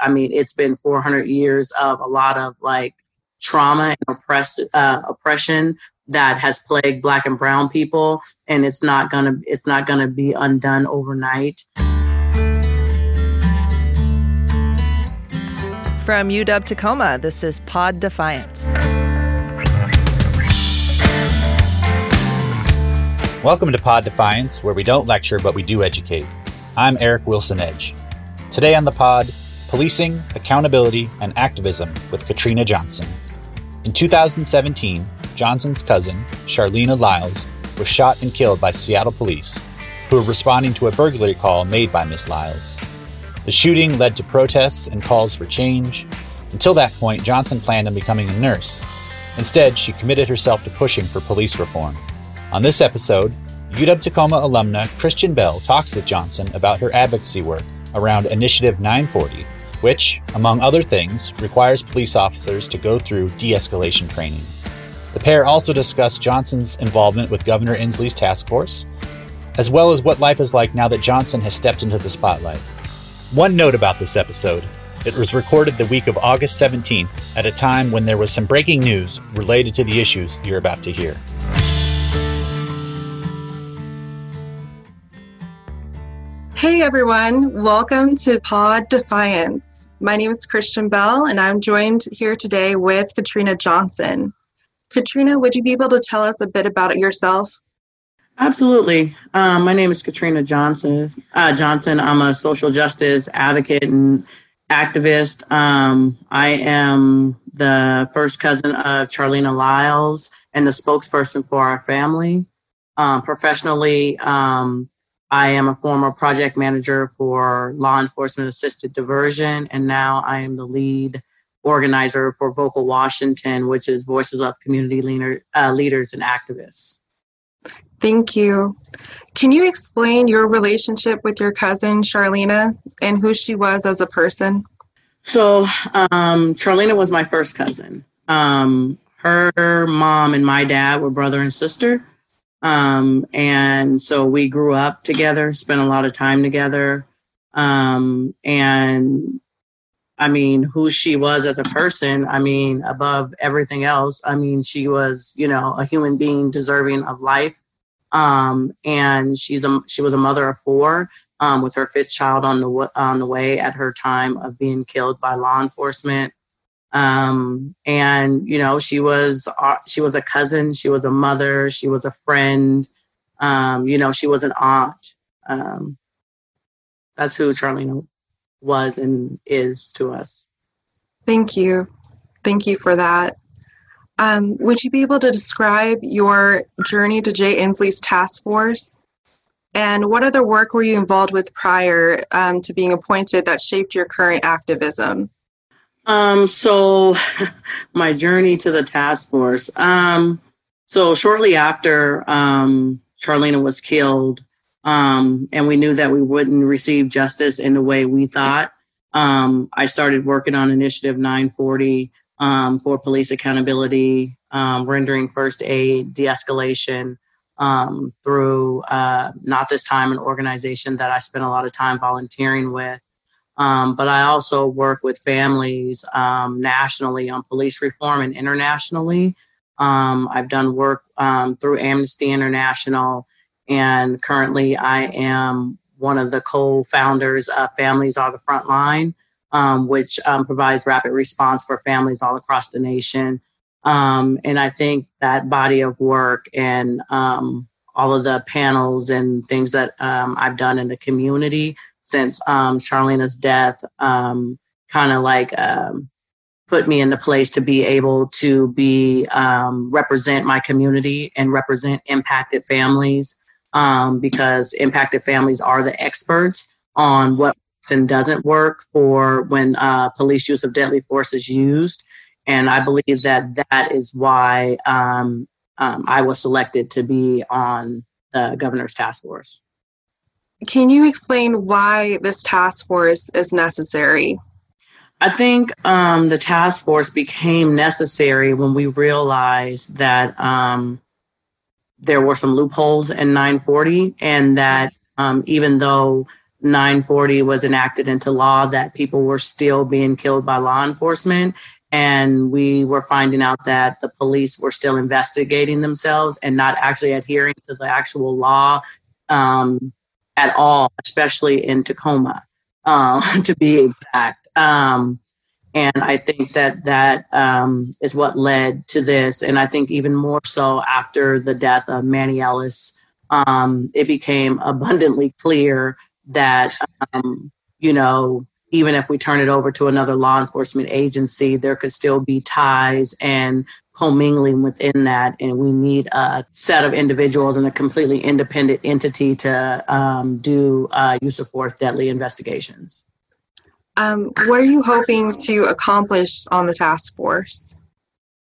I mean, it's been 400 years of a lot of like trauma and oppress, uh, oppression that has plagued black and brown people and it's not gonna it's not gonna be undone overnight. From uw tacoma this is pod defiance. Welcome to pod defiance where we don't lecture but we do educate. I'm eric wilson edge. Today on the pod policing accountability and activism with katrina johnson in 2017 Johnson's cousin, Charleena Lyles, was shot and killed by Seattle police, who were responding to a burglary call made by Miss Lyles. The shooting led to protests and calls for change. Until that point, Johnson planned on becoming a nurse. Instead, she committed herself to pushing for police reform. On this episode, UW Tacoma alumna Christian Bell talks with Johnson about her advocacy work around Initiative 940, which, among other things, requires police officers to go through de escalation training. The pair also discussed Johnson's involvement with Governor Inslee's task force, as well as what life is like now that Johnson has stepped into the spotlight. One note about this episode it was recorded the week of August 17th at a time when there was some breaking news related to the issues you're about to hear. Hey everyone, welcome to Pod Defiance. My name is Christian Bell, and I'm joined here today with Katrina Johnson. Katrina, would you be able to tell us a bit about yourself? Absolutely. Um, my name is Katrina Johnson. Uh, Johnson. I'm a social justice advocate and activist. Um, I am the first cousin of Charleena Lyles and the spokesperson for our family. Um, professionally, um, I am a former project manager for law enforcement assisted diversion, and now I am the lead organizer for Vocal Washington, which is Voices of Community leader, uh, Leaders and Activists. Thank you. Can you explain your relationship with your cousin, Charleena, and who she was as a person? So, um, Charleena was my first cousin. Um, her mom and my dad were brother and sister. Um, and so we grew up together, spent a lot of time together. Um, and I mean, who she was as a person, I mean, above everything else, I mean, she was, you know, a human being deserving of life. Um, and she's a, she was a mother of four, um, with her fifth child on the, on the way at her time of being killed by law enforcement. Um, and, you know, she was, uh, she was a cousin, she was a mother, she was a friend, um, you know, she was an aunt. Um, that's who Charlene was and is to us. Thank you. Thank you for that. Um, would you be able to describe your journey to Jay Inslee's task force? And what other work were you involved with prior um, to being appointed that shaped your current activism? Um, so, my journey to the task force. Um, so, shortly after um, Charleena was killed, um, and we knew that we wouldn't receive justice in the way we thought. Um, I started working on Initiative 940 um, for police accountability, um, rendering first aid, de escalation um, through uh, Not This Time, an organization that I spent a lot of time volunteering with. Um, but I also work with families nationally on police reform and internationally. I've done work through Amnesty International and currently, I am one of the co founders of Families Are the Front Line, um, which um, provides rapid response for families all across the nation. Um, and I think that body of work and um, all of the panels and things that um, I've done in the community since um, Charleena's death kind of like put me in the place to be able to be represent my community and represent impacted families um, because impacted families are the experts on what and doesn't work for when uh, police use of deadly force is used. And I believe that that is why um, um, I was selected to be on the governor's task force. Can you explain why this task force is necessary? I think um, the task force became necessary when we realized that um, there were some loopholes in 940 and that um, even though 940 was enacted into law that people were still being killed by law enforcement. And we were finding out that the police were still investigating themselves and not actually adhering to the actual law um, at all, especially in Tacoma, uh, to be exact. Um, and I think that that um, is what led to this. And I think even more so after the death of Manny Ellis, um, it became abundantly clear that, um, you know, even if we turn it over to another law enforcement agency, there could still be ties and commingling within that. And we need a set of individuals and a completely independent entity to um, do uh, use of force deadly investigations. Um, what are you hoping to accomplish on the task force?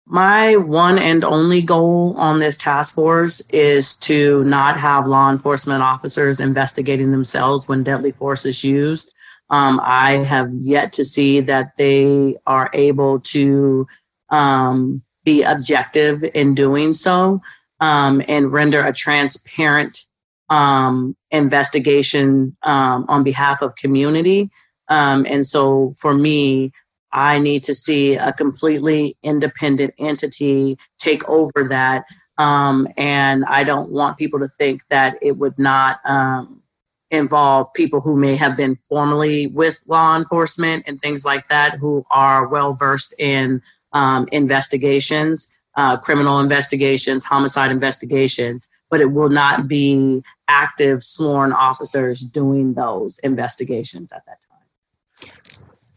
My one and only goal on this task force is to not have law enforcement officers investigating themselves when deadly force is used. Um, I have yet to see that they are able to um, be objective in doing so um, and render a transparent um, investigation um, on behalf of community. Um, and so for me, I need to see a completely independent entity take over that. Um, and I don't want people to think that it would not um, involve people who may have been formerly with law enforcement and things like that, who are well versed in um, investigations, uh, criminal investigations, homicide investigations, but it will not be active sworn officers doing those investigations at that time.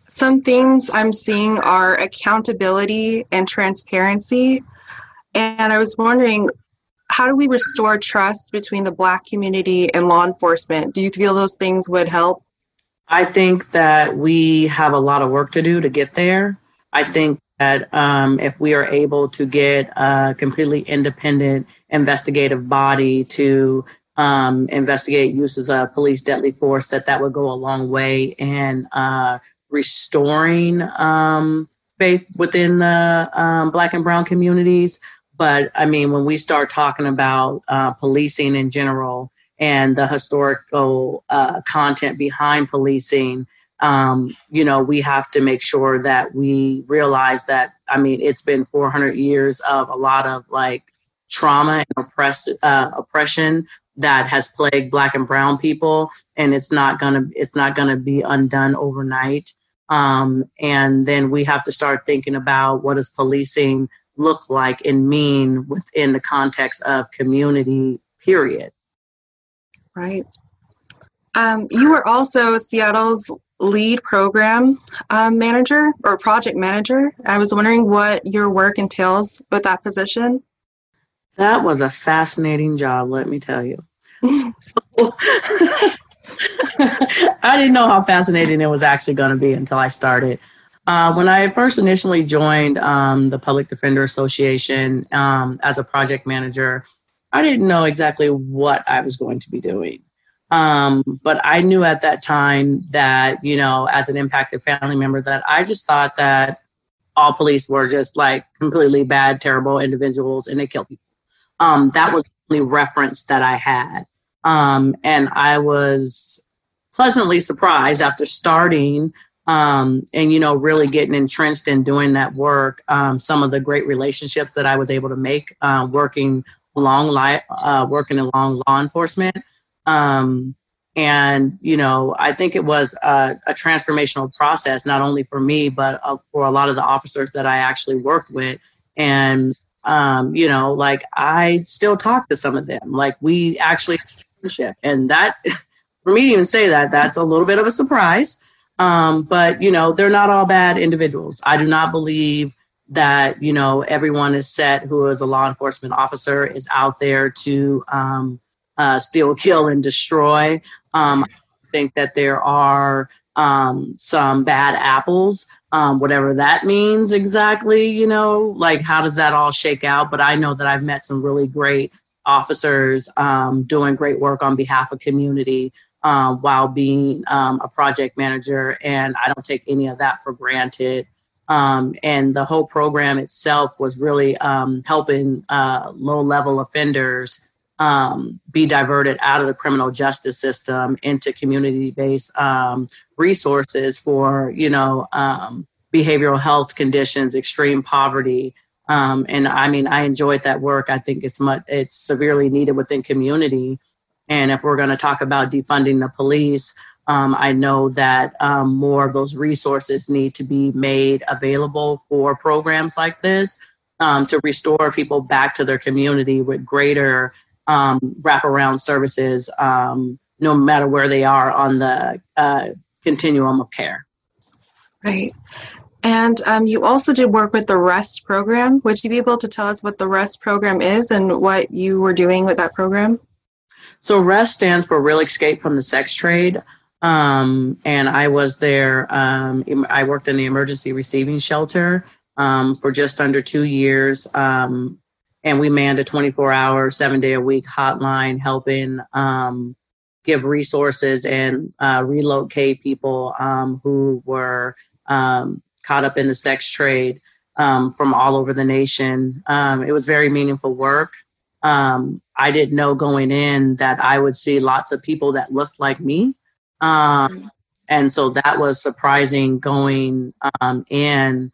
Some things I'm seeing are accountability and transparency. And I was wondering, how do we restore trust between the Black community and law enforcement? Do you feel those things would help? I think that we have a lot of work to do to get there. I think that um, if we are able to get a completely independent investigative body to um, investigate uses of police deadly force, that that would go a long way in uh, restoring um, faith within the um, Black and Brown communities. But I mean, when we start talking about uh, policing in general and the historical uh, content behind policing, um, you know, we have to make sure that we realize that, I mean, it's been 400 years of a lot of like trauma and oppress, uh, oppression that has plagued black and brown people and it's not gonna it's not gonna be undone overnight um, and then we have to start thinking about what does policing look like and mean within the context of community, period. Right. Um, you were also Seattle's lead program um, manager or project manager. I was wondering what your work entails with that position. That was a fascinating job, let me tell you. I didn't know how fascinating it was actually going to be until I started. Uh, when I first initially joined um, the Public Defender Association um, as a project manager, I didn't know exactly what I was going to be doing. Um, but I knew at that time that, you know, as an impacted family member, that I just thought that all police were just like completely bad, terrible individuals and they kill people. Um, that was the only reference that I had. Um, and I was pleasantly surprised after starting um, and you know really getting entrenched in doing that work um, some of the great relationships that i was able to make uh, working along li- uh, working along law enforcement um, and you know i think it was a, a transformational process not only for me but uh, for a lot of the officers that i actually worked with and um, you know like i still talk to some of them like we actually and that for me to even say that, that's a little bit of a surprise. Um, but you know, they're not all bad individuals. I do not believe that you know everyone is set who is a law enforcement officer is out there to um, uh, steal, kill, and destroy. Um, I think that there are um, some bad apples, um, whatever that means exactly. You know, like how does that all shake out? But I know that I've met some really great officers um, doing great work on behalf of community um, while being um, a project manager, and I don't take any of that for granted. Um, and the whole program itself was really um, helping uh, low level offenders um, be diverted out of the criminal justice system into community-based um, resources for you know um, behavioral health conditions, extreme poverty. Um, and I mean, I enjoyed that work. I think it's much, it's severely needed within community. And if we're going to talk about defunding the police, um, I know that um, more of those resources need to be made available for programs like this to restore people back to their community with greater um, wraparound services, um, no matter where they are on the uh, continuum of care. Right. And um, you also did work with the REST program. Would you be able to tell us what the REST program is and what you were doing with that program? So, REST stands for Real Escape from the Sex Trade. Um, and I was there, um, I worked in the emergency receiving shelter um, for just under two years. Um, and we manned a 24 hour, seven day a week hotline helping um, give resources and uh, relocate people um, who were caught up in the sex trade um, from all over the nation. Um, it was very meaningful work. Um, I didn't know going in that I would see lots of people that looked like me. Um, and so that was surprising going um, in.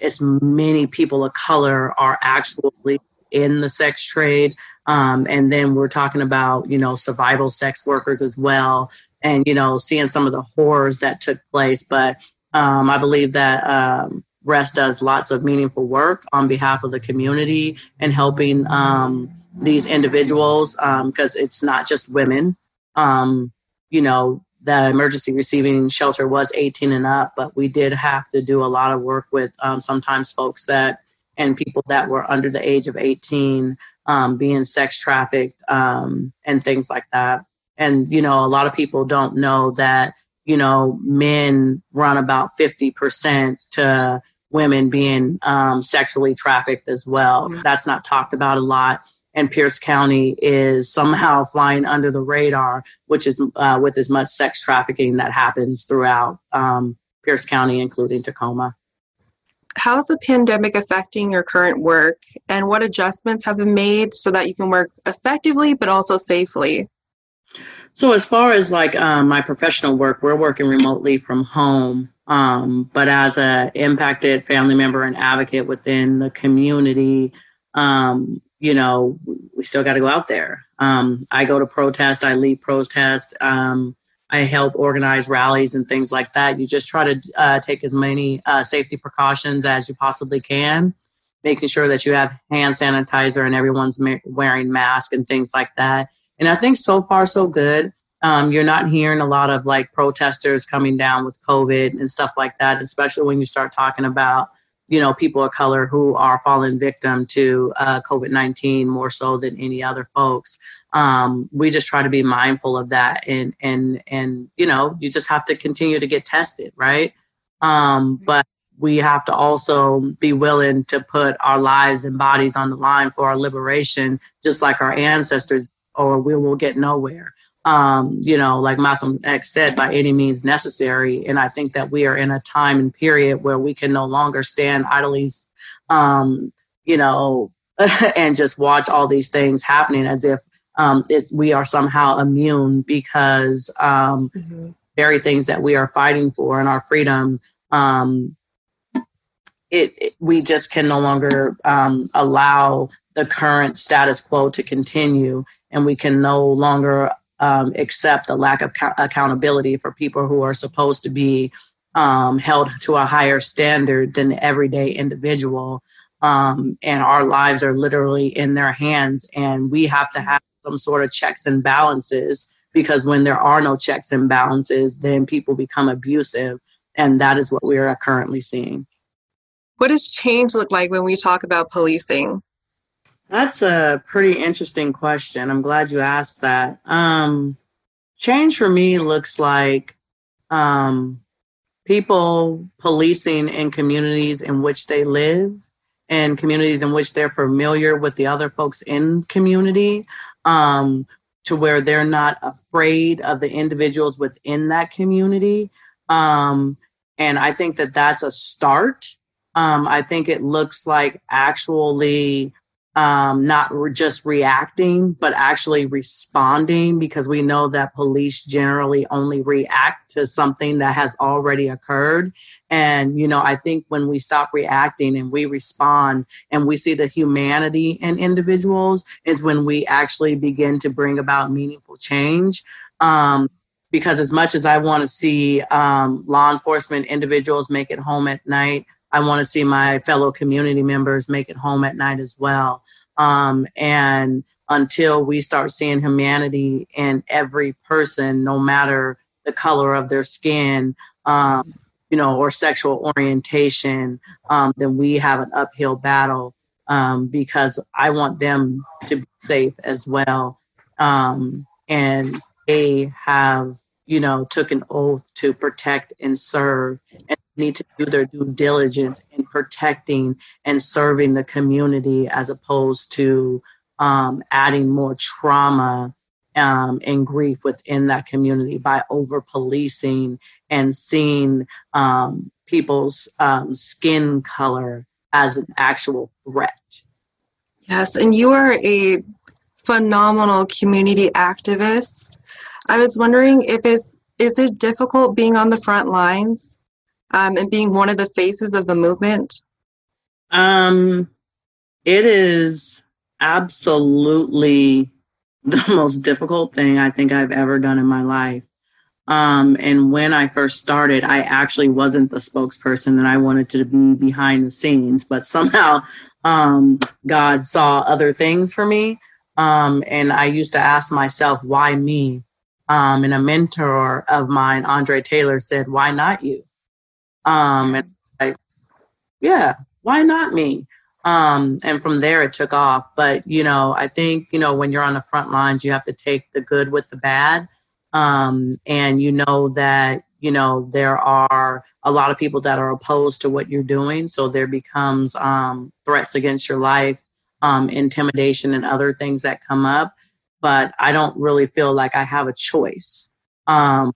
Um, as many people of color are actually in the sex trade. and then we're talking about, you know, survival sex workers as well. And, you know, seeing some of the horrors that took place. But um, I believe that um, REST does lots of meaningful work on behalf of the community and helping um, these individuals because um, it's not just women. Um, you know, the emergency receiving shelter was 18 and up, but we did have to do a lot of work with um, sometimes folks that and people that were under the age of 18 being sex trafficked and things like that. And, you know, a lot of people don't know that you know, men run about 50% to women being um, sexually trafficked as well. Mm-hmm. That's not talked about a lot. And Pierce County is somehow flying under the radar, which is uh, with as much sex trafficking that happens throughout um, Pierce County, including Tacoma. How's the pandemic affecting your current work, and what adjustments have been made so that you can work effectively but also safely? So as far as like um, my professional work, we're working remotely from home. Um, but as a impacted family member and advocate within the community, um, you know, we still got to go out there. Um, I go to protest, I lead protest, um, I help organize rallies and things like that. You just try to uh, take as many uh, safety precautions as you possibly can, making sure that you have hand sanitizer and everyone's wearing masks and things like that and I think so far, so good. Um, you're not hearing a lot of like protesters coming down with COVID and stuff like that, especially when you start talking about, you know, people of color who are falling victim to uh, COVID 19 more so than any other folks. Um, we just try to be mindful of that and, and, and, you know, you just have to continue to get tested, right? Um, but we have to also be willing to put our lives and bodies on the line for our liberation, just like our ancestors or we will get nowhere. Um, you know, like Malcolm X said, by any means necessary. And I think that we are in a time and period where we can no longer stand idly, um, you know, and just watch all these things happening as if um, it's we are somehow immune because um, mm-hmm. very things that we are fighting for and our freedom. Um, it, it, we just can no longer um, allow the current status quo to continue and we can no longer um, accept the lack of co- accountability for people who are supposed to be um, held to a higher standard than the everyday individual. Um, and our lives are literally in their hands, and we have to have some sort of checks and balances because when there are no checks and balances, then people become abusive. And that is what we are currently seeing. What does change look like when we talk about policing? That's a pretty interesting question. I'm glad you asked that. Um, change for me looks like um, people policing in communities in which they live and communities in which they're familiar with the other folks in community um, to where they're not afraid of the individuals within that community um, and i think that that's a start um, i think it looks like actually um, not re- just reacting, but actually responding because we know that police generally only react to something that has already occurred. And, you know, I think when we stop reacting and we respond and we see the humanity in individuals is when we actually begin to bring about meaningful change. Um, because as much as I want to see um, law enforcement individuals make it home at night, I want to see my fellow community members make it home at night as well. Um, and until we start seeing humanity in every person, no matter the color of their skin, um, you know, or sexual orientation, um, then we have an uphill battle um, because I want them to be safe as well. Um, and they have, you know, took an oath to protect and serve and need to do their due diligence in protecting and serving the community as opposed to um, adding more trauma um, and grief within that community by over policing and seeing um, people's um, skin color as an actual threat. Yes, and you are a phenomenal community activist. I was wondering if it's is it difficult being on the front lines? Um, and being one of the faces of the movement? Um, it is absolutely the most difficult thing I think I've ever done in my life. Um, and when I first started, I actually wasn't the spokesperson and I wanted to be behind the scenes, but somehow um, God saw other things for me. Um, and I used to ask myself, why me? Um, and a mentor of mine, Andre Taylor, said, why not you? Um, and I, yeah, why not me? Um, and from there it took off. But, you know, I think, you know, when you're on the front lines, you have to take the good with the bad. Um, and you know that, you know, there are a lot of people that are opposed to what you're doing. So there becomes um, threats against your life, um, intimidation, and other things that come up. But I don't really feel like I have a choice. Um,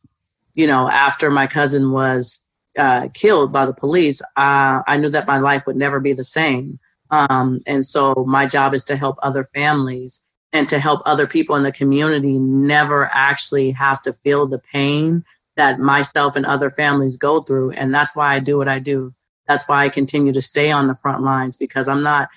you know, after my cousin was uh, killed by the police, uh, I knew that my life would never be the same. Um, and so my job is to help other families and to help other people in the community never actually have to feel the pain that myself and other families go through. And that's why I do what I do. That's why I continue to stay on the front lines because I'm not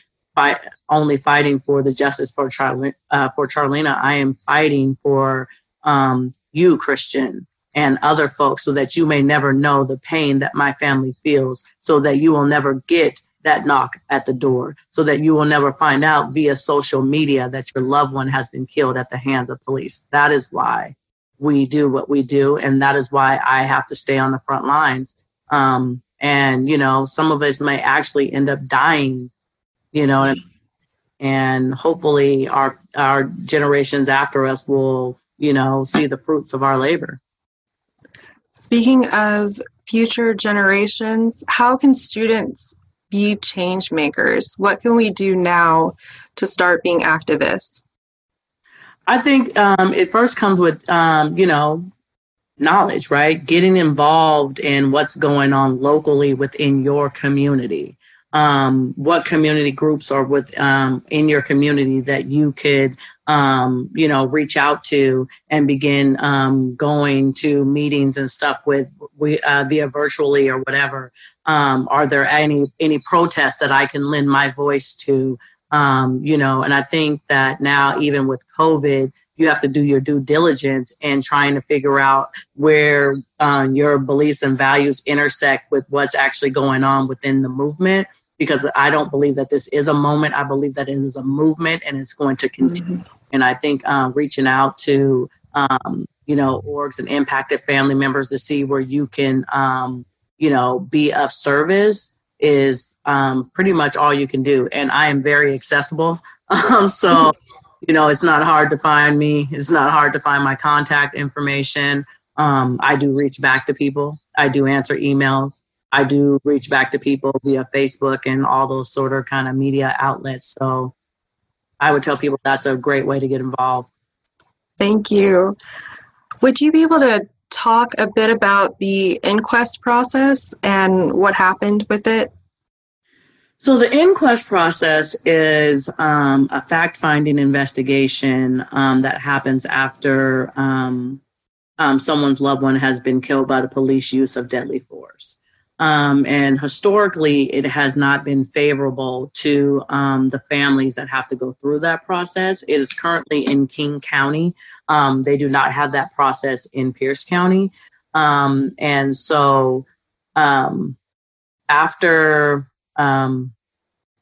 only fighting for the justice for, Char- uh, for Charleena. I am fighting for um, you, Christian, and other folks so that you may never know the pain that my family feels, so that you will never get that knock at the door, so that you will never find out via social media that your loved one has been killed at the hands of police. That is why we do what we do. And that is why I have to stay on the front lines. Um, and, you know, some of us may actually end up dying, you know, and, hopefully our, our generations after us will, you know, see the fruits of our labor. Speaking of future generations, how can students be change makers? What can we do now to start being activists? I think um, it first comes with, um, you know, knowledge, right? Getting involved in what's going on locally within your community. Um, what community groups are with um, in your community that you could um, you know, reach out to and begin um, going to meetings and stuff with we uh, via virtually or whatever. Um, are there any any protests that I can lend my voice to? Um, you know, and I think that now even with COVID, you have to do your due diligence and trying to figure out where uh, your beliefs and values intersect with what's actually going on within the movement because I don't believe that this is a moment. I believe that it is a movement and it's going to continue. Mm-hmm. And I think um, reaching out to, um, you know, orgs and impacted family members to see where you can, um, you know, be of service is um, pretty much all you can do. And I am very accessible. Um, so, you know, it's not hard to find me. It's not hard to find my contact information. Um, I do reach back to people. I do answer emails. I do reach back to people via Facebook and all those sort of kind of media outlets. So I would tell people that's a great way to get involved. Thank you. Would you be able to talk a bit about the inquest process and what happened with it? So the inquest process is um, a fact-finding investigation um, that happens after um, um, someone's loved one has been killed by the police use of deadly force. Um, and historically, it has not been favorable to um, the families that have to go through that process. It is currently in King County. they do not have that process in Pierce County. and so after um,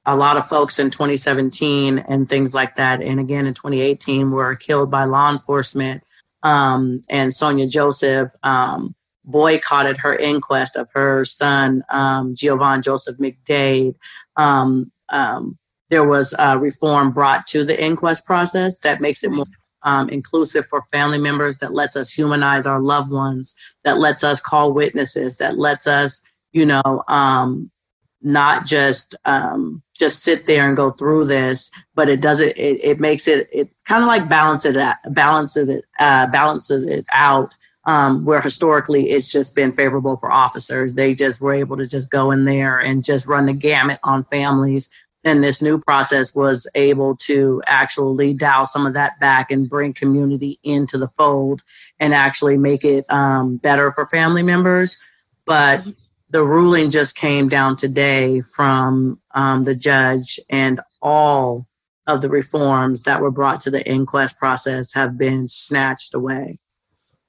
a lot of folks in 2017 and things like that, and again in 2018, were killed by law enforcement. Um, and Sonia Joseph um, boycotted her inquest of her son, um, Giovonn Joseph McDade. Um, um, there was a reform brought to the inquest process that makes it more um, inclusive for family members, that lets us humanize our loved ones, that lets us call witnesses, that lets us, you know, um, not just um, just sit there and go through this, but it does it. It, it makes it it kind of like balance it balances it uh, balances it out. Um, where historically it's just been favorable for officers. They just were able to just go in there and just run the gamut on families. And this new process was able to actually dial some of that back and bring community into the fold and actually make it um, better for family members. But the ruling just came down today from um, the judge, and all of the reforms that were brought to the inquest process have been snatched away.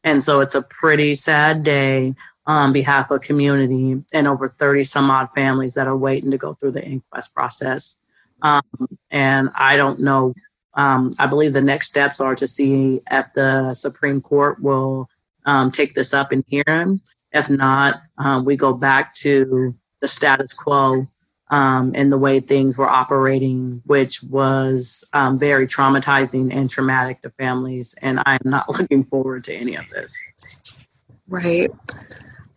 And so it's a pretty sad day on behalf of community and over 30 some odd families that are waiting to go through the inquest process. Um, and I don't know. Um, I believe the next steps are to see if the Supreme Court will um, take this up and hear him. If not, um, we go back to the status quo um, and the way things were operating, which was um, very traumatizing and traumatic to families. And I'm not looking forward to any of this. Right.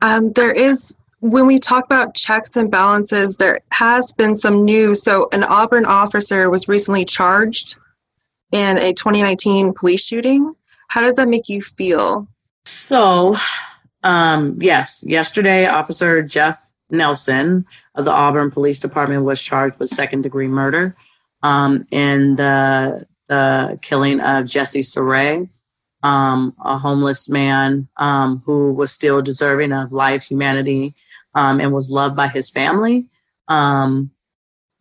Um, there is, when we talk about checks and balances, there has been some news. So, an Auburn officer was recently charged in a 2019 police shooting. How does that make you feel? So, um, yes, yesterday, Officer Jeff Nelson of the Auburn Police Department was charged with second degree murder um, in the, the killing of Jesse Sarey, um, a homeless man um, who was still deserving of life, humanity, um, and was loved by his family. Um,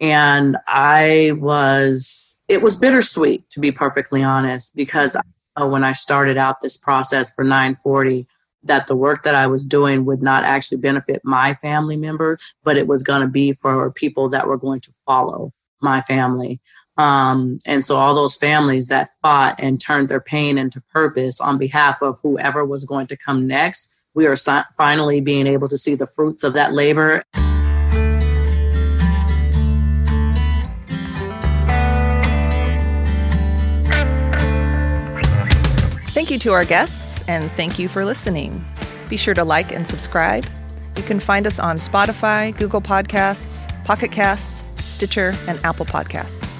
and I was, it was bittersweet, to be perfectly honest, because when I started out this process for 940, that the work that I was doing would not actually benefit my family member, but it was going to be for people that were going to follow my family. Um, and so all those families that fought and turned their pain into purpose on behalf of whoever was going to come next, we are si- finally being able to see the fruits of that labor. Thank you to our guests, and thank you for listening. Be sure to like and subscribe. You can find us on Spotify, Google Podcasts, Pocket Cast, Stitcher, and Apple Podcasts.